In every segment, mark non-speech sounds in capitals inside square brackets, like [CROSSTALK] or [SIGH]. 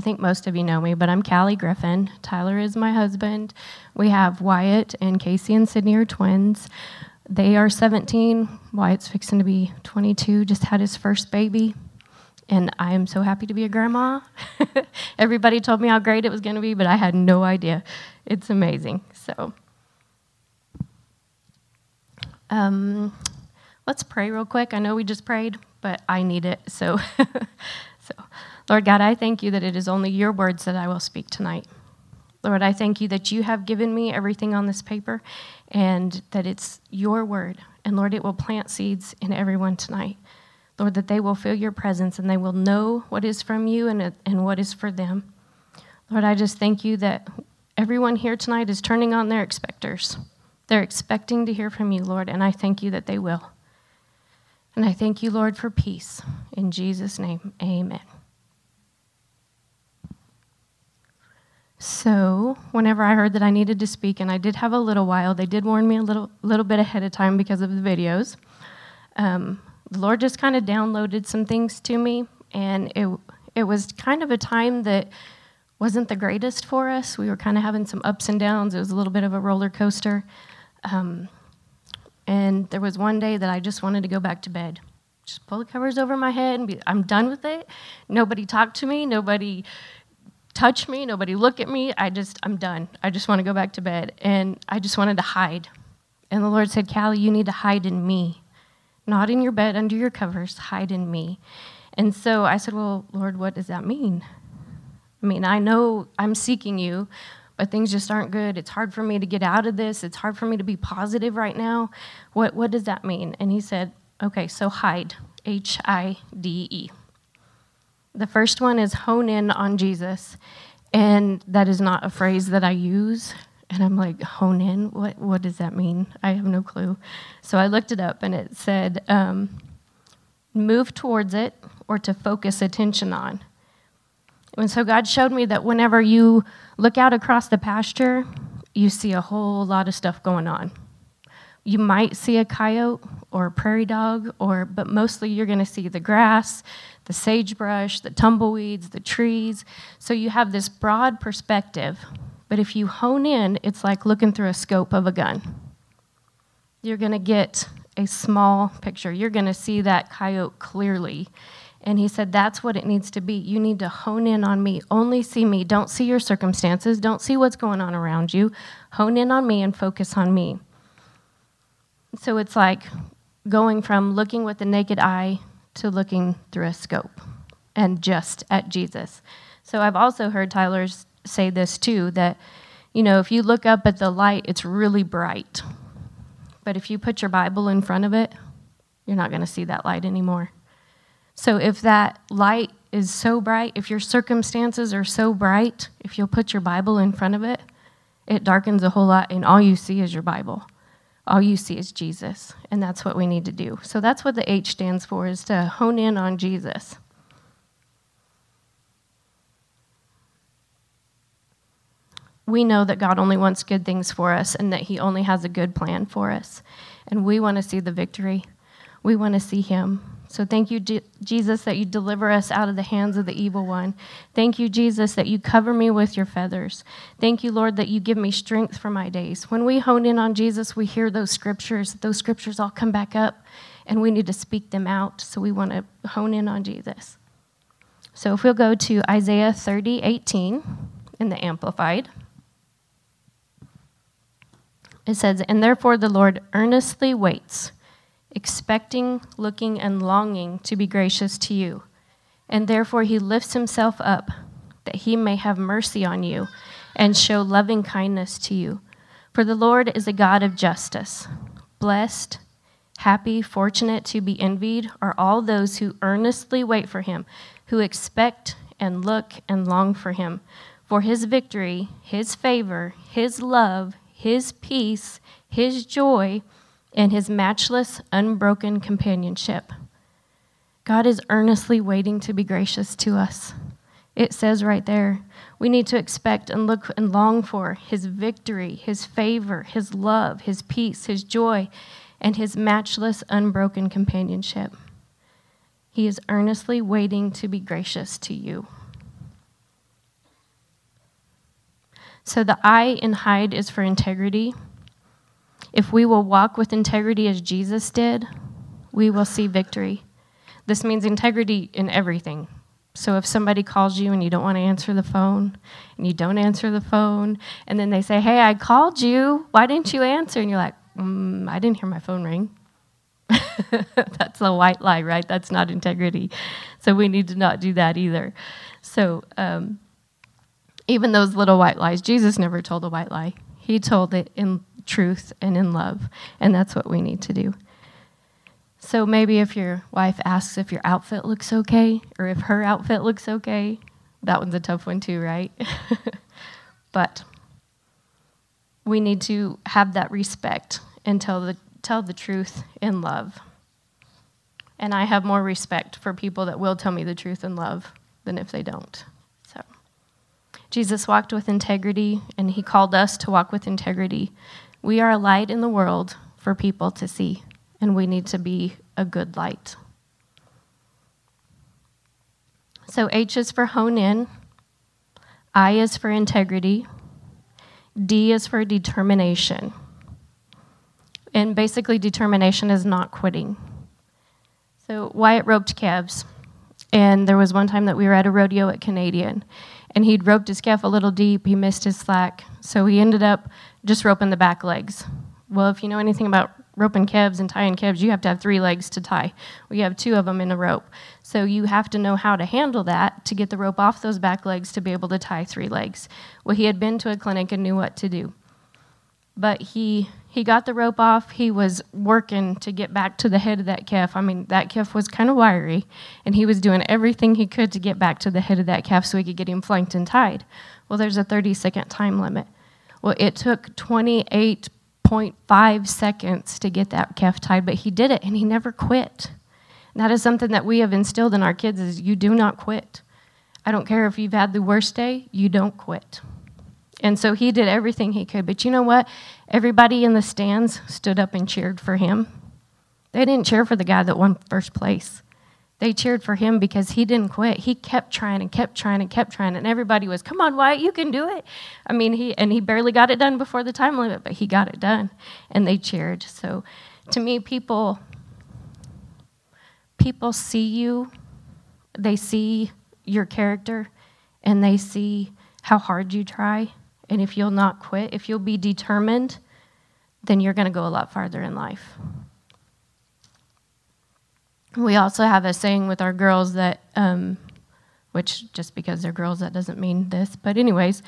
I think most of you know me, but I'm Kalye Griffin. Tyler is my husband. We have Wyatt and Casey and Sydney are twins. They are 17. Wyatt's fixing to be 22, just had his first baby. And I am so happy to be a grandma. [LAUGHS] Everybody told me how great it was going to be, but I had no idea. It's amazing. So, um, let's pray real quick. I know we just prayed, but I need it. So, [LAUGHS] so, Lord God, I thank you that it is only your words that I will speak tonight. Lord, I thank you that you have given me everything on this paper and that it's your word. And Lord, it will plant seeds in everyone tonight. Lord, that they will feel your presence and they will know what is from you and, and what is for them. Lord, I just thank you that everyone here tonight is turning on their expectors. They're expecting to hear from you, Lord, and I thank you that they will. And I thank you, Lord, for peace. In Jesus' name, amen. So, whenever I heard that I needed to speak, and I did have a little while, they did warn me a little, little bit ahead of time because of the videos. Um, the Lord just kind of downloaded some things to me, and it it was kind of a time that wasn't the greatest for us. We were kind of having some ups and downs. It was a little bit of a roller coaster. Um, and there was one day that I just wanted to go back to bed. Just pull the covers over my head and be, I'm done with it. Nobody talked to me. Nobody touch me. Nobody look at me. I just, I'm done. I just want to go back to bed. And I just wanted to hide. And the Lord said, Kalye, you need to hide in me not in your bed under your covers, hide in me. And so I said, Well, Lord, what does that mean? I mean, I know I'm seeking you, but things just aren't good. It's hard for me to get out of this. It's hard for me to be positive right now. What, what does that mean? And he said, Okay, so hide, H I D E. The first one is hone in on Jesus. And that is not a phrase that I use. And I'm like, hone in? What, what does that mean? I have no clue. So I looked it up and it said, um, move towards it or to focus attention on. And so God showed me that whenever you look out across the pasture, you see a whole lot of stuff going on. You might see a coyote or a prairie dog, or but mostly you're going to see the grass, the sagebrush, the tumbleweeds, the trees. So you have this broad perspective but if you hone in, it's like looking through a scope of a gun. You're going to get a small picture. You're going to see that coyote clearly. And he said, That's what it needs to be. You need to hone in on me. Only see me. Don't see your circumstances. Don't see what's going on around you. Hone in on me and focus on me. So it's like going from looking with the naked eye to looking through a scope and just at Jesus. So I've also heard Tyler's say this too that, you know, if you look up at the light, it's really bright. But if you put your Bible in front of it, you're not going to see that light anymore. So if that light is so bright, if your circumstances are so bright, if you'll put your Bible in front of it, it darkens a whole lot, and all you see is your Bible. All you see is Jesus, and that's what we need to do. So that's what the H stands for, is to hone in on Jesus. we know that God only wants good things for us and that He only has a good plan for us. And we want to see the victory. We want to see Him. So thank you, G- Jesus, that you deliver us out of the hands of the evil one. Thank you, Jesus, that you cover me with your feathers. Thank you, Lord, that you give me strength for my days. When we hone in on Jesus, we hear those scriptures. Those scriptures all come back up, and we need to speak them out. So we want to hone in on Jesus. So if we'll go to Isaiah 30, 18 in the Amplified. It says, And therefore the Lord earnestly waits, expecting, looking, and longing to be gracious to you. And therefore he lifts himself up, that he may have mercy on you and show loving kindness to you. For the Lord is a God of justice. Blessed, happy, fortunate to be envied are all those who earnestly wait for him, who expect and look and long for him. For his victory, his favor, his love, his peace, his joy, and his matchless, unbroken companionship. God is earnestly waiting to be gracious to us. It says right there, we need to expect and look and long for his victory, his favor, his love, his peace, his joy, and his matchless, unbroken companionship. He is earnestly waiting to be gracious to you. So the I in hide is for integrity. If we will walk with integrity as Jesus did, we will see victory. This means integrity in everything. So if somebody calls you and you don't want to answer the phone, and you don't answer the phone, and then they say, Hey, I called you, why didn't you answer? And you're like, mm, I didn't hear my phone ring. [LAUGHS] That's a white lie, right? That's not integrity. So we need to not do that either. So um, even those little white lies, Jesus never told a white lie. He told it in truth and in love. And that's what we need to do. So maybe if your wife asks if your outfit looks okay or if her outfit looks okay, that one's a tough one too, right? [LAUGHS] but we need to have that respect and tell the, tell the truth in love. And I have more respect for people that will tell me the truth in love than if they don't. So Jesus walked with integrity and he called us to walk with integrity. We are a light in the world for people to see and we need to be a good light. So H is for hone in, I is for integrity, D is for determination. And basically, determination is not quitting. So Wyatt roped calves, and there was one time that we were at a rodeo at Canadian, and he'd roped his calf a little deep. He missed his slack, so he ended up just roping the back legs. Well, if you know anything about roping calves and tying calves, you have to have three legs to tie. We have two of them in a rope. So you have to know how to handle that to get the rope off those back legs to be able to tie three legs. Well, he had been to a clinic and knew what to do. But he he got the rope off. He was working to get back to the head of that calf. I mean, that calf was kind of wiry, and he was doing everything he could to get back to the head of that calf so he could get him flanked and tied. Well, there's a 30 second time limit. Well, it took 28.5 seconds to get that calf tied, but he did it and he never quit. That is something that we have instilled in our kids is you do not quit. I don't care if you've had the worst day, you don't quit. And so he did everything he could. But you know what? Everybody in the stands stood up and cheered for him. They didn't cheer for the guy that won first place. They cheered for him because he didn't quit. He kept trying and kept trying and kept trying, and everybody was, "Come on, Wyatt, you can do it." I mean, he and he barely got it done before the time limit, but he got it done, and they cheered. So, to me, people people see you, they see your character, and they see how hard you try, and if you'll not quit, if you'll be determined, then you're going to go a lot farther in life. We also have a saying with our girls that, um, which just because they're girls, that doesn't mean this. But, anyways,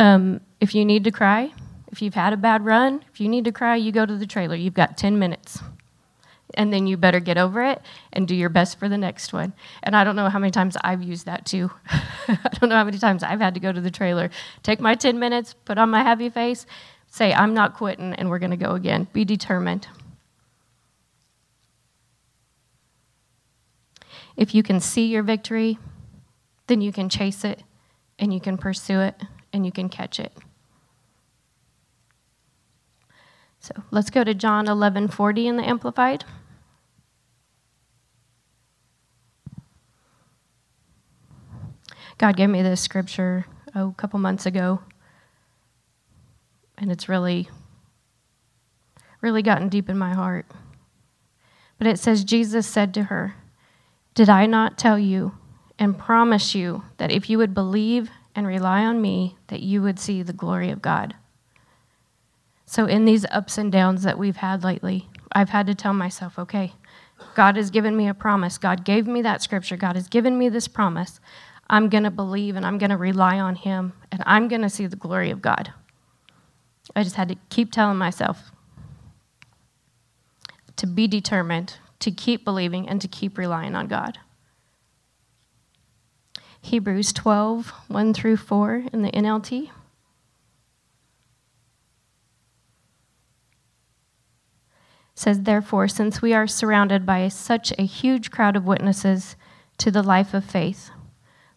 um, if you need to cry, if you've had a bad run, if you need to cry, you go to the trailer. You've got 10 minutes. And then you better get over it and do your best for the next one. And I don't know how many times I've used that too. [LAUGHS] I don't know how many times I've had to go to the trailer, take my 10 minutes, put on my happy face, say, I'm not quitting, and we're going to go again. Be determined. If you can see your victory, then you can chase it and you can pursue it and you can catch it. So let's go to John 11:40 in the Amplified. God gave me this scripture oh, a couple months ago, and it's really, really gotten deep in my heart. But it says, Jesus said to her, did I not tell you and promise you that if you would believe and rely on me, that you would see the glory of God? So, in these ups and downs that we've had lately, I've had to tell myself, okay, God has given me a promise. God gave me that scripture. God has given me this promise. I'm going to believe and I'm going to rely on Him and I'm going to see the glory of God. I just had to keep telling myself to be determined to keep believing and to keep relying on God. Hebrews 12, 1 through 4 in the NLT. says, Therefore, since we are surrounded by such a huge crowd of witnesses to the life of faith,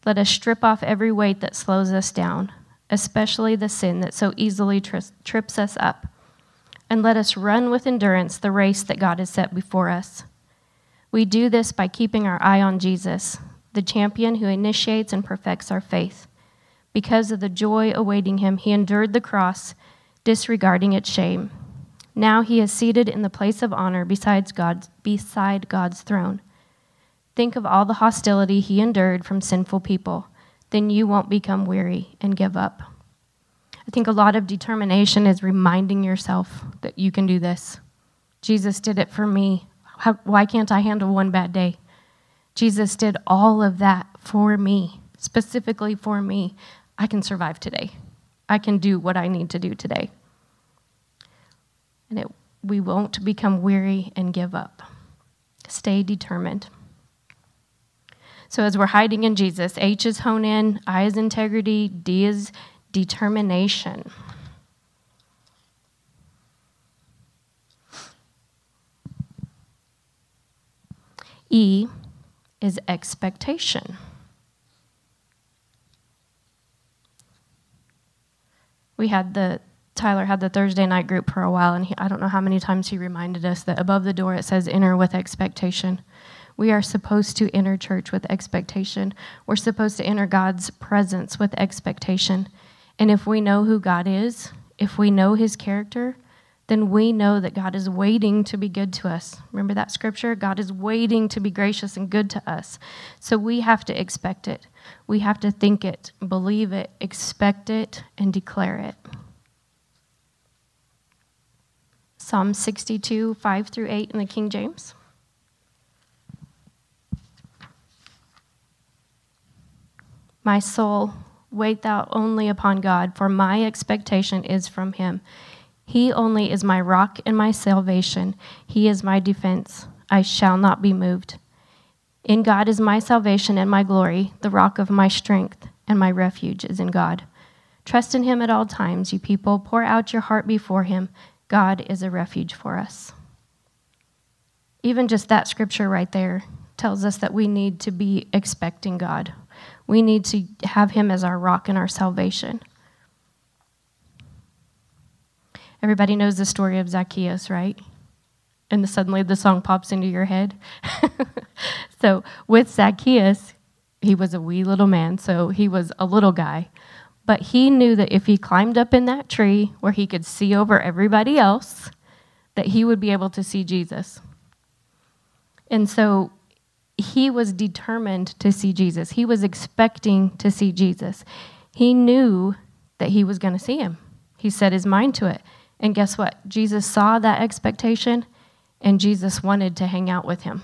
let us strip off every weight that slows us down, especially the sin that so easily tri- trips us up, and let us run with endurance the race that God has set before us. We do this by keeping our eye on Jesus, the champion who initiates and perfects our faith. Because of the joy awaiting him, he endured the cross, disregarding its shame. Now he is seated in the place of honor God's, beside God's throne. Think of all the hostility he endured from sinful people. Then you won't become weary and give up. I think a lot of determination is reminding yourself that you can do this. Jesus did it for me. How, why can't I handle one bad day? Jesus did all of that for me, specifically for me. I can survive today. I can do what I need to do today. And it, we won't become weary and give up. Stay determined. So, as we're hiding in Jesus, H is hone in, I is integrity, D is determination. E is expectation. We had the Tyler had the Thursday night group for a while, and he, I don't know how many times he reminded us that above the door it says enter with expectation. We are supposed to enter church with expectation. We're supposed to enter God's presence with expectation. And if we know who God is, if we know his character, then we know that God is waiting to be good to us. Remember that scripture? God is waiting to be gracious and good to us. So we have to expect it. We have to think it, believe it, expect it, and declare it. Psalm 62, 5 through 8 in the King James. My soul, wait thou only upon God, for my expectation is from him. He only is my rock and my salvation. He is my defense. I shall not be moved. In God is my salvation and my glory, the rock of my strength, and my refuge is in God. Trust in him at all times, you people. Pour out your heart before him. God is a refuge for us. Even just that scripture right there tells us that we need to be expecting God. We need to have Him as our rock and our salvation. Everybody knows the story of Zacchaeus, right? And suddenly the song pops into your head. [LAUGHS] so, with Zacchaeus, he was a wee little man, so he was a little guy. But he knew that if he climbed up in that tree where he could see over everybody else, that he would be able to see Jesus. And so he was determined to see Jesus. He was expecting to see Jesus. He knew that he was going to see him. He set his mind to it. And guess what? Jesus saw that expectation and Jesus wanted to hang out with him.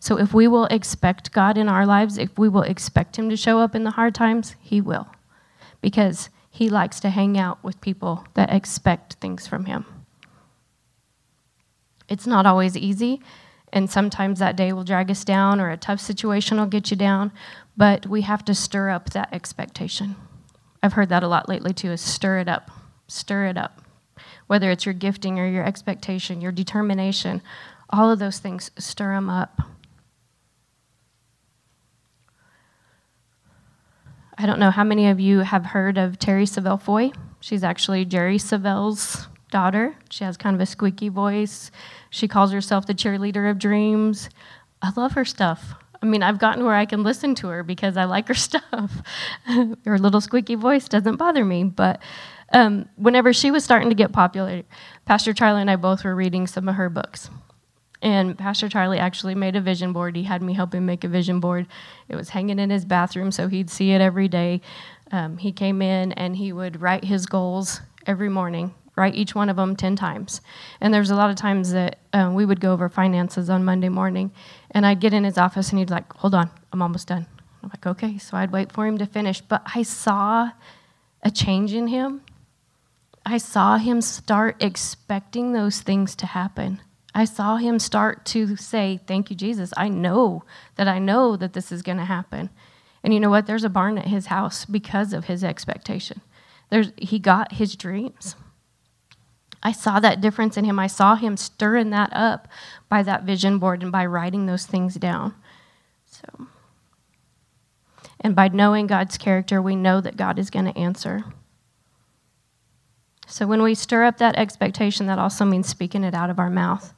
So if we will expect God in our lives, if we will expect him to show up in the hard times, he will. Because he likes to hang out with people that expect things from him. It's not always easy and sometimes that day will drag us down or a tough situation will get you down, but we have to stir up that expectation. I've heard that a lot lately too is stir it up. Stir it up. Whether it's your gifting or your expectation, your determination, all of those things, stir them up. I don't know how many of you have heard of Terry Savelle Foy. She's actually Jerry Savelle's daughter. She has kind of a squeaky voice. She calls herself the cheerleader of dreams. I love her stuff. I mean, I've gotten where I can listen to her because I like her [LAUGHS] stuff. her little squeaky voice doesn't bother me. But um, whenever she was starting to get popular, Pastor Charlie and I both were reading some of her books. And Pastor Charlie actually made a vision board. He had me help him make a vision board. It was hanging in his bathroom, so he'd see it every day. Um, he came in and he would write his goals every morning write each one of them 10 times. And there's a lot of times that uh, we would go over finances on Monday morning, and I'd get in his office and he'd like, hold on, I'm almost done. I'm like, okay. So I'd wait for him to finish. But I saw a change in him. I saw him start expecting those things to happen. I saw him start to say, Thank you, Jesus. I know that I know that this is going to happen. And you know what? There's a barn at his house because of his expectation. There's, he got his dreams. I saw that difference in him. I saw him stirring that up by that vision board and by writing those things down. So, and by knowing God's character, we know that God is going to answer. So when we stir up that expectation, that also means speaking it out of our mouth.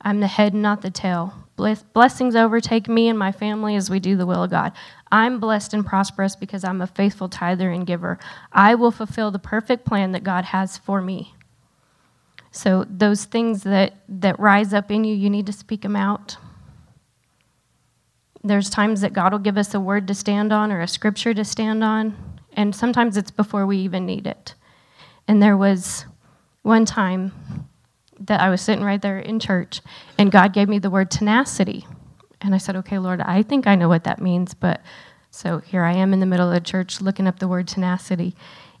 I'm the head, not the tail. Blessings overtake me and my family as we do the will of God. I'm blessed and prosperous because I'm a faithful tither and giver. I will fulfill the perfect plan that God has for me. So, those things that, that rise up in you, you need to speak them out. There's times that God will give us a word to stand on or a scripture to stand on, and sometimes it's before we even need it. And there was one time that I was sitting right there in church, and God gave me the word tenacity. And I said, Okay, Lord, I think I know what that means. But so here I am in the middle of the church looking up the word tenacity.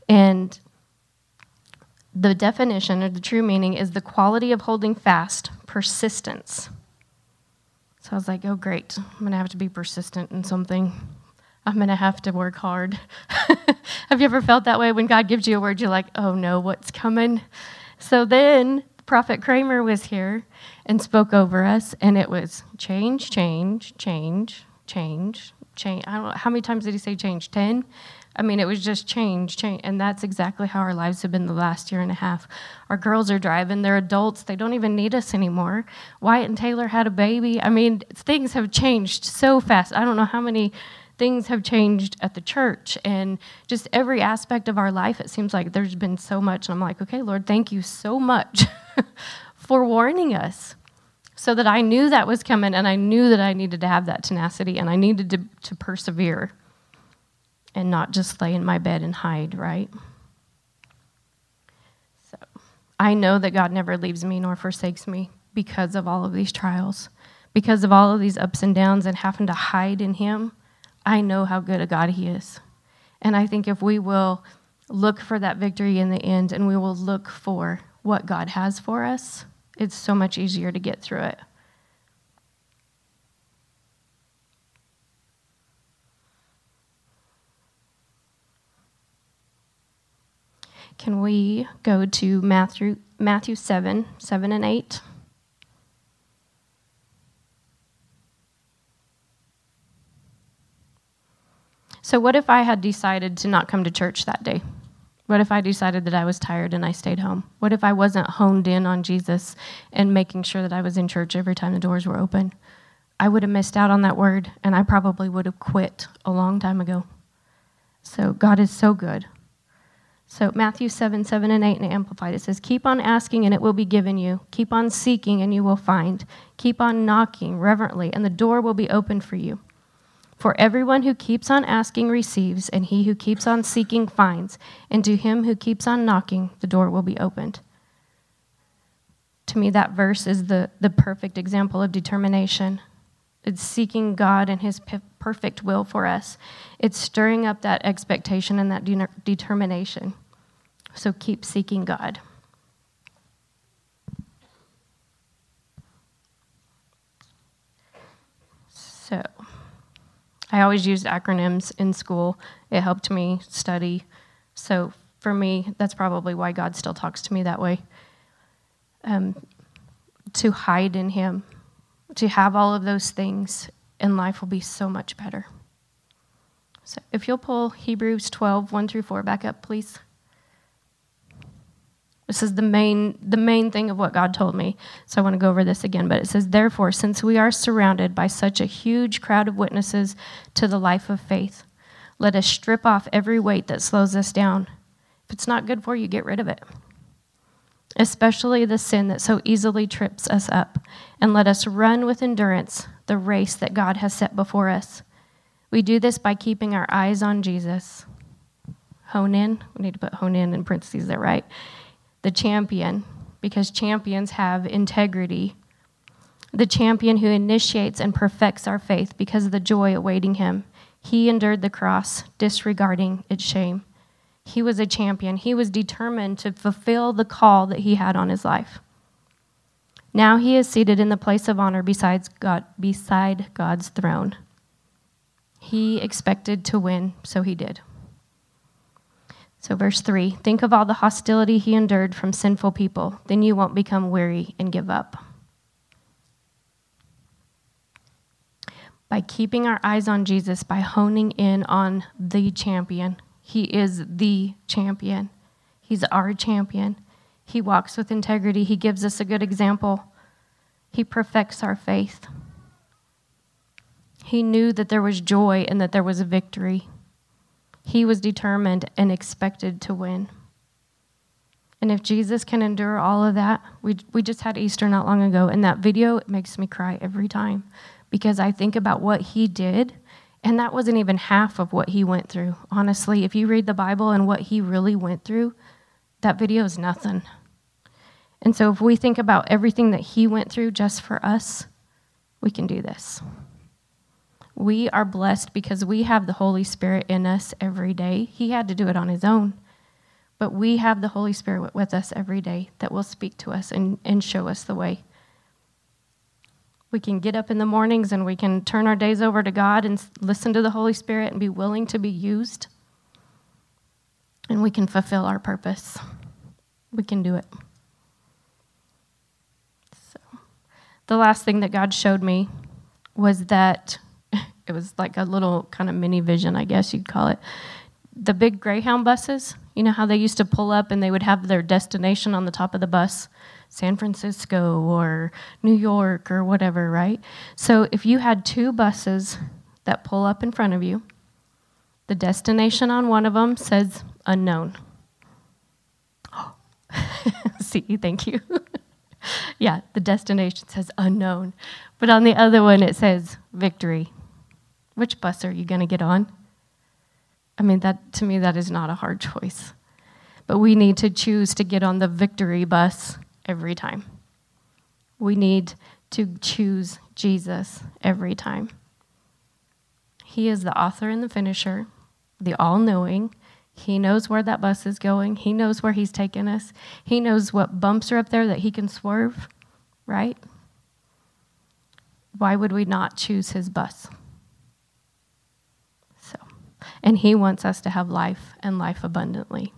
And the definition or the true meaning is the quality of holding fast, persistence. So I was like, oh, great. I'm going to have to be persistent in something. I'm going to have to work hard. [LAUGHS] have you ever felt that way when God gives you a word, you're like, oh no, what's coming? So then Prophet Kramer was here and spoke over us, and it was change, change, change, change, change. I don't know how many times did he say change? Ten. I mean, it was just change, change, and that's exactly how our lives have been the last year and a half. Our girls are driving; they're adults; they don't even need us anymore. Wyatt and Taylor had a baby. I mean, things have changed so fast. I don't know how many things have changed at the church and just every aspect of our life it seems like there's been so much and i'm like okay lord thank you so much [LAUGHS] for warning us so that i knew that was coming and i knew that i needed to have that tenacity and i needed to, to persevere and not just lay in my bed and hide right so i know that god never leaves me nor forsakes me because of all of these trials because of all of these ups and downs and having to hide in him I know how good a God He is. And I think if we will look for that victory in the end and we will look for what God has for us, it's so much easier to get through it. Can we go to Matthew, Matthew 7, 7 and 8? So, what if I had decided to not come to church that day? What if I decided that I was tired and I stayed home? What if I wasn't honed in on Jesus and making sure that I was in church every time the doors were open? I would have missed out on that word and I probably would have quit a long time ago. So, God is so good. So, Matthew 7, 7 and 8 in Amplified, it says, Keep on asking and it will be given you. Keep on seeking and you will find. Keep on knocking reverently and the door will be opened for you. For everyone who keeps on asking receives, and he who keeps on seeking finds, and to him who keeps on knocking, the door will be opened. To me, that verse is the, the perfect example of determination. It's seeking God and his perfect will for us, it's stirring up that expectation and that de- determination. So keep seeking God. So. I always used acronyms in school. It helped me study. So for me, that's probably why God still talks to me that way. Um, to hide in Him, to have all of those things, and life will be so much better. So if you'll pull Hebrews 12, 1 through 4 back up, please. This is the main, the main thing of what God told me. So I want to go over this again. But it says, Therefore, since we are surrounded by such a huge crowd of witnesses to the life of faith, let us strip off every weight that slows us down. If it's not good for you, get rid of it. Especially the sin that so easily trips us up. And let us run with endurance the race that God has set before us. We do this by keeping our eyes on Jesus. Hone in. We need to put hone in in parentheses there, right? the champion, because champions have integrity. The champion who initiates and perfects our faith because of the joy awaiting him. He endured the cross, disregarding its shame. He was a champion. He was determined to fulfill the call that he had on his life. Now he is seated in the place of honor besides God, beside God's throne. He expected to win, so he did. So, verse 3 think of all the hostility he endured from sinful people. Then you won't become weary and give up. By keeping our eyes on Jesus, by honing in on the champion, he is the champion. He's our champion. He walks with integrity. He gives us a good example. He perfects our faith. He knew that there was joy and that there was a victory. He was determined and expected to win. And if Jesus can endure all of that, we, we just had Easter not long ago, and that video it makes me cry every time because I think about what he did, and that wasn't even half of what he went through. Honestly, if you read the Bible and what he really went through, that video is nothing. And so if we think about everything that he went through just for us, we can do this. We are blessed because we have the Holy Spirit in us every day. He had to do it on his own. But we have the Holy Spirit with us every day that will speak to us and, and show us the way. We can get up in the mornings and we can turn our days over to God and listen to the Holy Spirit and be willing to be used. And we can fulfill our purpose. We can do it. So, the last thing that God showed me was that [LAUGHS] it was like a little kind of mini vision, I guess you'd call it. The big Greyhound buses, you know how they used to pull up and they would have their destination on the top of the bus? San Francisco or New York or whatever, right? So if you had two buses that pull up in front of you, the destination on one of them says unknown. [GASPS] See, thank you. [LAUGHS] yeah, the destination says unknown. But on the other one, it says victory. Which bus are you going to get on? I mean, that to me, that is not a hard choice. But we need to choose to get on the victory bus every time. We need to choose Jesus every time. He is the author and the finisher, the all knowing. He knows where that bus is going. He knows where he's taking us. He knows what bumps are up there that he can swerve, right? Why would we not choose his bus? And He wants us to have life and life abundantly.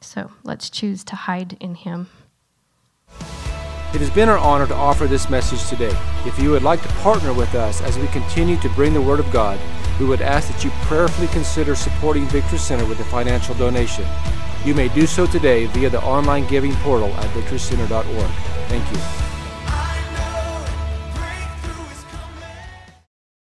So let's choose to hide in Him. It has been our honor to offer this message today. If you would like to partner with us as we continue to bring the Word of God, we would ask that you prayerfully consider supporting Victory Center with a financial donation. You may do so today via the online giving portal at victorycenter.org. Thank you.